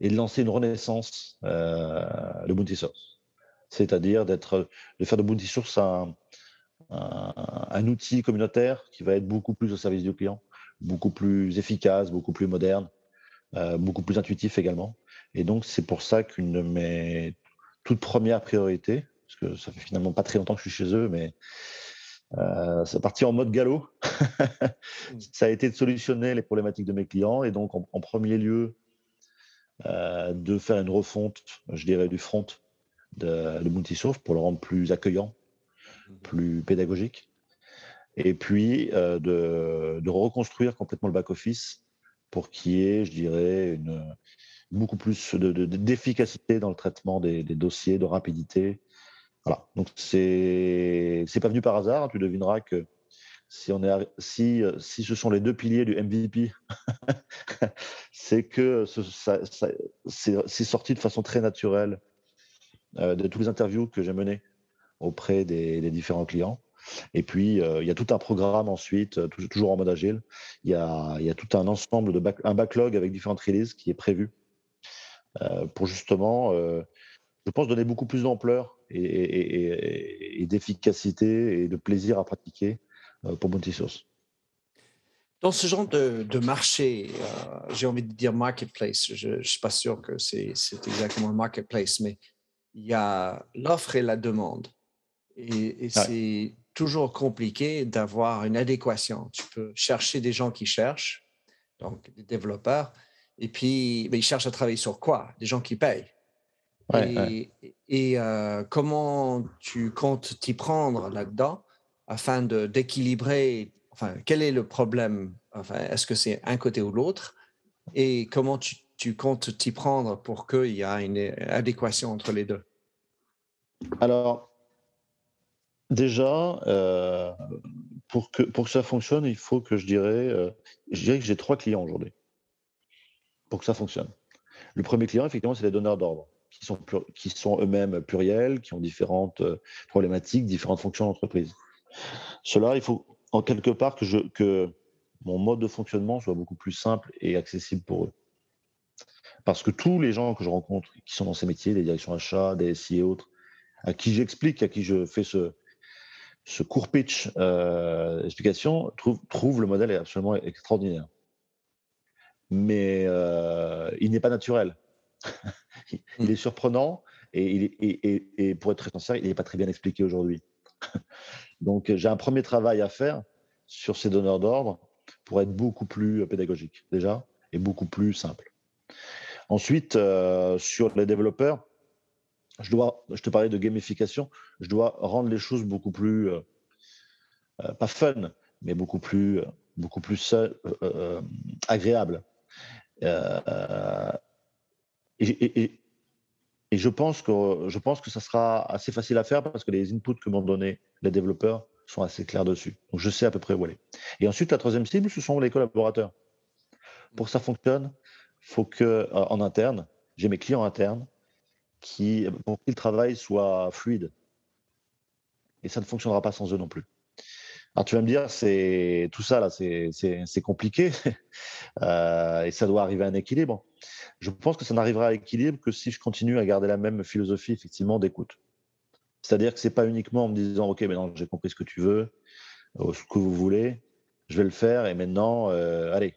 est de lancer une renaissance euh, de Bounty Source. C'est-à-dire d'être, de faire de Bounty Source un, un, outil communautaire qui va être beaucoup plus au service du client, beaucoup plus efficace, beaucoup plus moderne, euh, beaucoup plus intuitif également. Et donc, c'est pour ça qu'une de mes toutes premières priorités, parce que ça fait finalement pas très longtemps que je suis chez eux, mais euh, c'est parti en mode galop. Mm. ça a été de solutionner les problématiques de mes clients et donc en, premier lieu de faire une refonte, je dirais, du front de, de pour le rendre plus accueillant, mm. plus pédagogique. Et puis euh, de, de, reconstruire complètement le back-office pour qu'il y ait, je dirais, une, beaucoup plus d'efficacité de, dans le traitement des, des, dossiers, de rapidité voilà. Donc c'est pas venu par hasard. Tu devineras que si on est si si ce sont les deux piliers du MVP, c'est que c'est sorti de façon très naturelle euh, de tous les interviews que j'ai menées auprès des, différents clients. Et puis, euh, il y a tout un programme ensuite, euh, toujours en mode agile. Il y a, il y a tout un ensemble de un backlog avec différentes releases qui est prévu pour justement, je pense, donner beaucoup plus d'ampleur et, d'efficacité et de plaisir à pratiquer euh, pour Bounty Source. Dans ce genre de, marché, euh, j'ai envie de dire marketplace, je ne suis pas sûr que c'est exactement le marketplace, mais il y a l'offre et la demande. Et, c'est toujours compliqué d'avoir une adéquation. Tu peux chercher des gens qui cherchent, donc des développeurs, et puis mais ils cherchent à travailler sur quoi? Des gens qui payent et, euh, comment tu comptes t'y prendre là-dedans? Afin d'équilibrer, enfin, quel est le problème? Enfin, Est-ce que c'est un côté ou l'autre? Et comment tu, tu comptes t'y prendre pour qu'il y ait une adéquation entre les deux? Alors, déjà, euh, pour, que, pour que ça fonctionne, il faut que je dirais, euh, je dirais que j'ai trois clients aujourd'hui pour que ça fonctionne. Le premier client, effectivement, c'est les donneurs d'ordre qui sont, qui sont eux-mêmes pluriels, qui ont différentes euh, problématiques, différentes fonctions d'entreprise. Cela, il faut en quelque part que, je, que mon mode de fonctionnement soit beaucoup plus simple et accessible pour eux. Parce que tous les gens que je rencontre qui sont dans ces métiers, les directions achats, des SI et autres, à qui j'explique, à qui je fais ce, ce court pitch euh, explication, trouvent trouve le modèle absolument extraordinaire. Mais euh, il n'est pas naturel. il est surprenant et, et, pour être très sincère, il n'est pas très bien expliqué aujourd'hui. Donc j'ai un premier travail à faire sur ces donneurs d'ordre pour être beaucoup plus pédagogique déjà et beaucoup plus simple. Ensuite, euh, sur les développeurs, je, dois, je te parlais de gamification, je dois rendre les choses beaucoup plus, euh, euh, pas fun, mais beaucoup plus, beaucoup plus et je pense, que, je pense que ça sera assez facile à faire parce que les inputs que m'ont donné les développeurs sont assez clairs dessus. Donc je sais à peu près où aller. Et ensuite, la troisième cible, ce sont les collaborateurs. Pour que ça fonctionne, faut que euh, en interne, j'ai mes clients internes qui, pour que le travail soit fluide. Et ça ne fonctionnera pas sans eux non plus. Alors tu vas me dire, c'est tout ça là, c'est compliqué euh, et ça doit arriver à un équilibre. Je pense que ça n'arrivera à l'équilibre que si je continue à garder la même philosophie effectivement d'écoute. C'est-à-dire que c'est pas uniquement en me disant ok maintenant j'ai compris ce que tu veux, euh, ce que vous voulez, je vais le faire et maintenant euh, allez,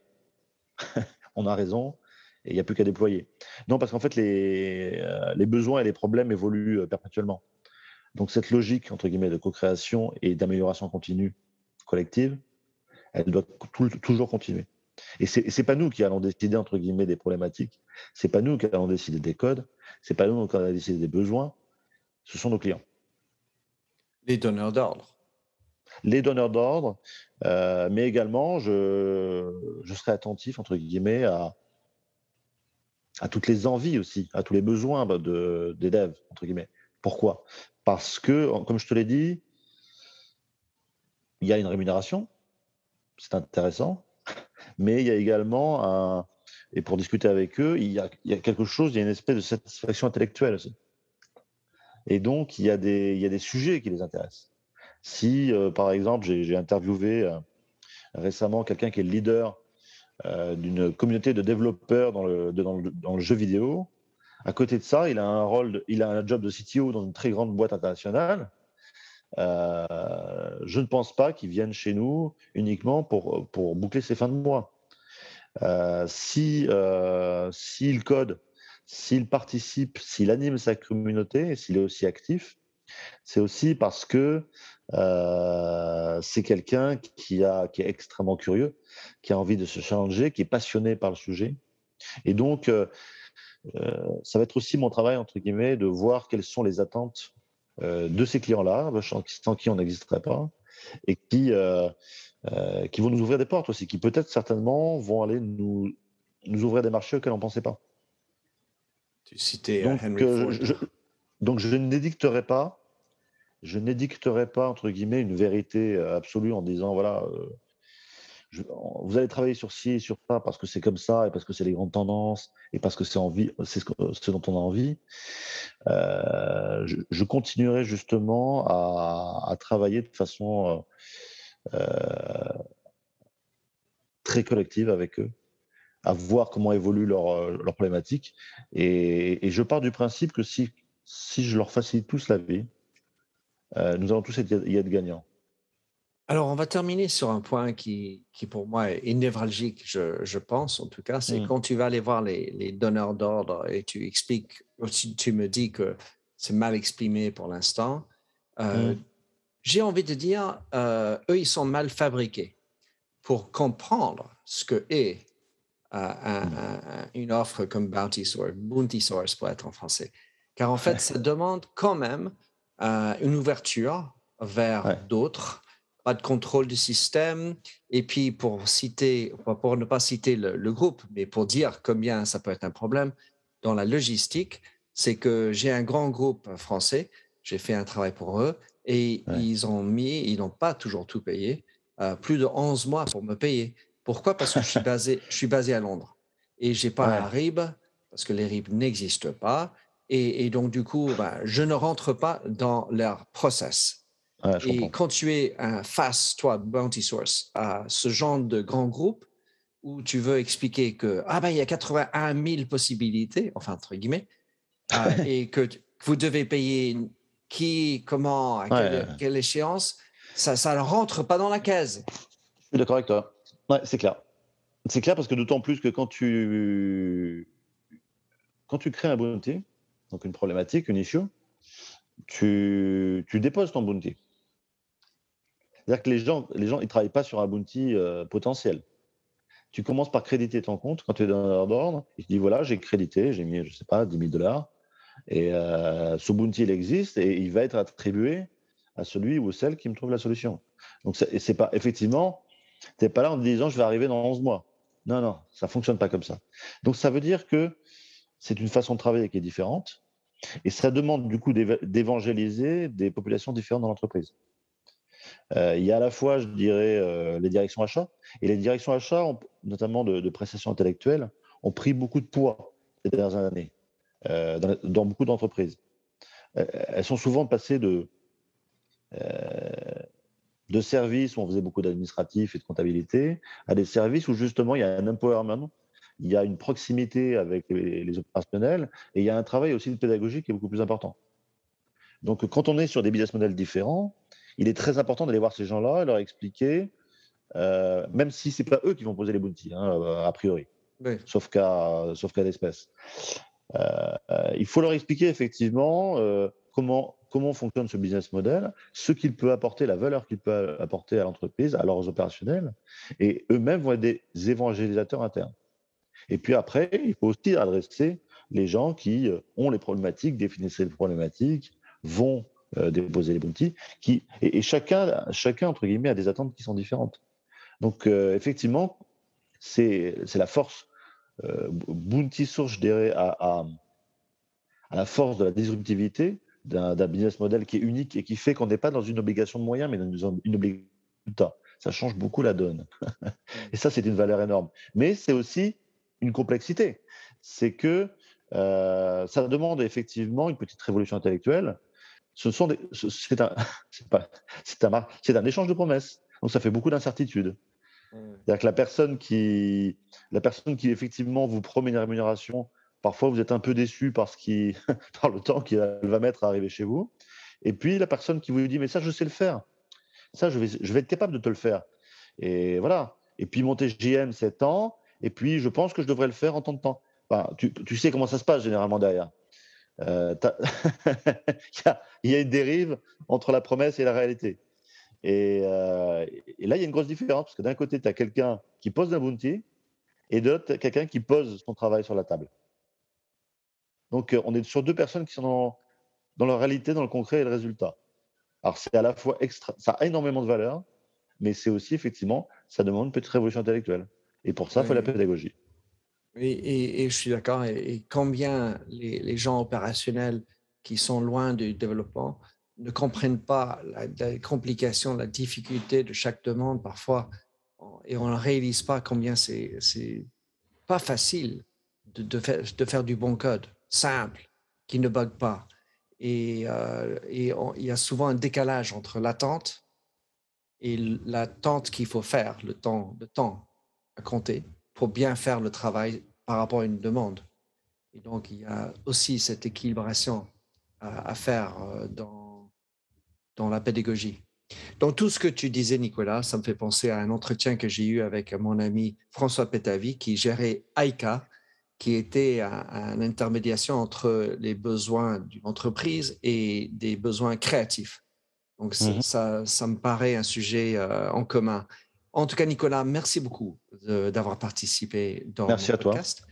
on a raison et il n'y a plus qu'à déployer. Non parce qu'en fait les, les besoins et les problèmes évoluent perpétuellement. Donc cette logique, entre guillemets, de co-création et d'amélioration continue collective, elle doit toujours continuer. Et ce n'est pas nous qui allons décider, entre guillemets, des problématiques, c'est pas nous qui allons décider des codes, c'est pas nous qui allons décider des besoins, ce sont nos clients. Les donneurs d'ordre. Les donneurs d'ordre, euh, mais également, je, je serai attentif, entre guillemets, à, à toutes les envies aussi, à tous les besoins de, des devs, entre guillemets. Pourquoi? Parce que, comme je te l'ai dit, il y a une rémunération, c'est intéressant, mais il y a également. Et pour discuter avec eux, il y a, quelque chose, il y a une espèce de satisfaction intellectuelle aussi. Et donc, il y a des, il y a des sujets qui les intéressent. Si, euh, par exemple, j'ai interviewé euh, récemment quelqu'un qui est le leader euh, d'une communauté de développeurs dans le, dans le jeu vidéo, à côté de ça, il a un rôle, il a un job de CTO dans une très grande boîte internationale. Euh, je ne pense pas qu'il vienne chez nous uniquement pour, pour boucler ses fins de mois. Euh, si euh, s'il code, s'il participe, s'il anime sa communauté, s'il est aussi actif, c'est aussi parce que c'est quelqu'un qui, a, qui est extrêmement curieux, qui a envie de se changer, qui est passionné par le sujet. Et donc, euh, ça va être aussi mon travail, entre guillemets, de voir quelles sont les attentes euh, de ces clients-là, sans qui on n'existerait pas, et qui, euh, qui vont nous ouvrir des portes aussi, qui peut-être certainement vont aller nous, nous ouvrir des marchés auxquels on ne pensait pas. Tu citais donc, Henry Ford. Je, donc je n'édicterai pas, je n'édicterai pas entre guillemets une vérité absolue en disant voilà, vous allez travailler sur ci et sur ça parce que c'est comme ça et parce que c'est les grandes tendances et parce que c'est ce, dont on a envie. Euh, je, continuerai justement à, travailler de façon euh, euh, très collective avec eux, à voir comment évoluent leurs leur problématiques. Et, je pars du principe que si, si je leur facilite tous la vie, nous allons tous y être gagnants. Alors, on va terminer sur un point qui, qui pour moi est névralgique, je, je pense en tout cas, c'est mmh. quand tu vas aller voir les, les donneurs d'ordre et tu expliques, tu, tu me dis que c'est mal exprimé pour l'instant. Euh, mmh. J'ai envie de dire, euh, eux, ils sont mal fabriqués pour comprendre ce que est euh, mmh. une offre comme Bounty Source, Bounty Source pour être en français. Car en fait, ça demande quand même une ouverture vers d'autres pas de contrôle du système. Et puis, pour citer, pour ne pas citer le, groupe, mais pour dire combien ça peut être un problème dans la logistique, c'est que j'ai un grand groupe français, j'ai fait un travail pour eux et ils ont mis, ils n'ont pas toujours tout payé, euh, plus de 11 mois pour me payer. Pourquoi? Parce que je suis basé, je suis basé à Londres et j'ai pas un RIB parce que les RIB n'existent pas. Et, donc, du coup, ben, je ne rentre pas dans leur process et quand tu es face, toi, Bounty Source, à ce genre de grand groupe où tu veux expliquer que ah ben, il y a 81 000 possibilités, enfin entre guillemets, euh, et que vous devez payer qui, comment, à quelle, échéance, ça ne rentre pas dans la case. Je suis d'accord avec toi. Ouais, c'est clair. C'est clair parce que d'autant plus que quand tu quand tu crées un bounty, donc une problématique, une issue, tu, tu déposes ton bounty. C'est-à-dire que les gens, les gens, ils travaillent pas sur un bounty euh, potentiel. Tu commences par créditer ton compte quand tu es dans d'ordre. Te dit voilà, j'ai crédité, j'ai mis, je sais pas, 10 000 dollars. Et euh, ce bounty, il existe et il va être attribué à celui ou celle qui me trouve la solution. Donc, c'est pas, effectivement, tu n'es pas là en te disant je vais arriver dans 11 mois. Non, non, ça fonctionne pas comme ça. Donc, ça veut dire que c'est une façon de travailler qui est différente. Et ça demande du coup d'évangéliser des populations différentes dans l'entreprise. Euh, il y a à la fois, je dirais, euh, les directions achats. Et les directions achats, notamment de, prestations intellectuelles, ont pris beaucoup de poids ces dernières années euh, dans, beaucoup d'entreprises. elles sont souvent passées de, de services où on faisait beaucoup d'administratifs et de comptabilité à des services où justement il y a un empowerment, il y a une proximité avec les, les opérationnels et il y a un travail aussi de pédagogie qui est beaucoup plus important. Donc quand on est sur des business models différents, il est très important d'aller voir ces gens-là et leur expliquer, euh, même si ce n'est pas eux qui vont poser les bounties, hein, euh, a priori, sauf cas, sauf cas d'espèce. Euh, il faut leur expliquer effectivement comment, comment fonctionne ce business model, ce qu'il peut apporter, la valeur qu'il peut apporter à l'entreprise, à leurs opérationnels, et eux-mêmes vont être des évangélisateurs internes. Et puis après, il faut aussi adresser les gens qui ont les problématiques, définissent les problématiques, vont déposer les bounties, qui, et, chacun, chacun, entre guillemets, a des attentes qui sont différentes. Donc, euh, effectivement, c'est la force. Euh, bounty Source, je dirais, à, à, la force de la disruptivité d'un business model qui est unique et qui fait qu'on n'est pas dans une obligation de moyens, mais dans une, obligation de Ça change beaucoup la donne. et ça, c'est une valeur énorme. Mais c'est aussi une complexité. C'est que ça demande effectivement une petite révolution intellectuelle ce sont c'est un, c'est un, un, échange de promesses. Donc ça fait beaucoup d'incertitudes. Mmh. C'est-à-dire que la personne qui, la personne qui effectivement vous promet une rémunération, parfois vous êtes un peu déçu parce qu'il, par le temps qu'elle va mettre à arriver chez vous. Et puis la personne qui vous dit mais ça je sais le faire, ça je vais, je vais être capable de te le faire. Et voilà. Et puis mon TGM c'est temps. Et puis je pense que je devrais le faire en temps de temps. Enfin, tu, tu sais comment ça se passe généralement derrière. Euh, il, y a, une dérive entre la promesse et la réalité. Euh, et, là, il y a une grosse différence, parce que d'un côté, tu as quelqu'un qui pose un bounty, et de l'autre, quelqu'un qui pose son travail sur la table. Donc, euh, on est sur deux personnes qui sont dans, dans la réalité, dans le concret et le résultat. Alors, c'est à la fois extra, ça a énormément de valeur, mais c'est aussi, effectivement, ça demande une petite révolution intellectuelle. Et pour ça, il faut la pédagogie. Et, je suis d'accord. Et, combien les, gens opérationnels qui sont loin du développement ne comprennent pas la, complication, la difficulté de chaque demande parfois, et on ne réalise pas combien c'est pas facile de, faire, du bon code, simple, qui ne bug pas. Et, euh, et il y a souvent un décalage entre l'attente et l'attente qu'il faut faire, le temps à compter pour bien faire le travail par rapport à une demande. Et donc, il y a aussi cette équilibration à, faire euh, dans, dans la pédagogie. Donc, tout ce que tu disais, Nicolas, ça me fait penser à un entretien que j'ai eu avec mon ami François Pétavy, qui gérait AICA, qui était une intermédiation entre les besoins d'une entreprise et des besoins créatifs. Donc, mmh ça, ça me paraît un sujet euh, en commun. En tout cas, Nicolas, merci beaucoup d'avoir participé dans merci à podcast.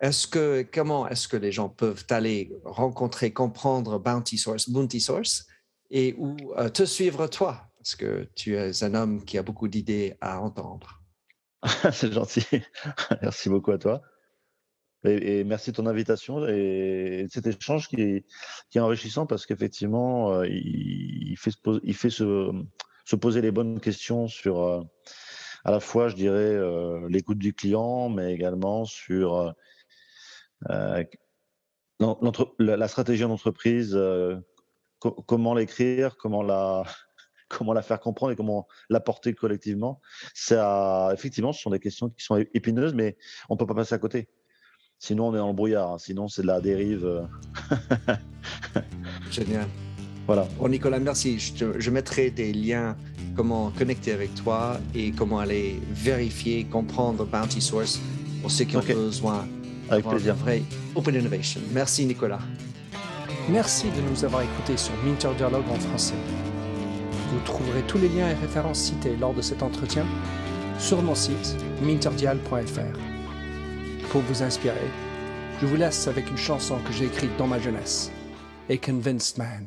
Est-ce que comment est-ce que les gens peuvent aller rencontrer, comprendre Bounty Source, Bounty Source, et ou euh, te suivre toi, parce que tu es un homme qui a beaucoup d'idées à entendre. C'est gentil. merci beaucoup à toi. Et, merci de ton invitation et cet échange qui est, qui est enrichissant parce qu'effectivement, euh, il, fait, il fait se, se poser les bonnes questions sur euh, à la fois, je dirais, euh, l'écoute du client, mais également sur euh, la, stratégie d'entreprise, comment l'écrire, comment la, comment la faire comprendre et comment l'apporter collectivement. Ça, effectivement, ce sont des questions qui sont épineuses, mais on ne peut pas passer à côté. Sinon, on est dans le brouillard. Hein. Sinon, c'est de la dérive. Génial. Voilà. Bon, Nicolas, merci. Je, mettrai des liens, comment connecter avec toi et comment aller vérifier, comprendre Bounty Source pour ceux qui ont besoin avec plaisir. Vrai Open Innovation. Merci, Nicolas. Merci de nous avoir écoutés sur Minter Dialogue en français. Vous trouverez tous les liens et références cités lors de cet entretien sur mon site minterdial.fr. Pour vous inspirer, je vous laisse avec une chanson que j'ai écrite dans ma jeunesse, A Convinced Man.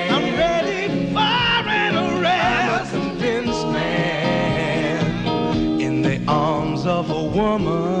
Woman.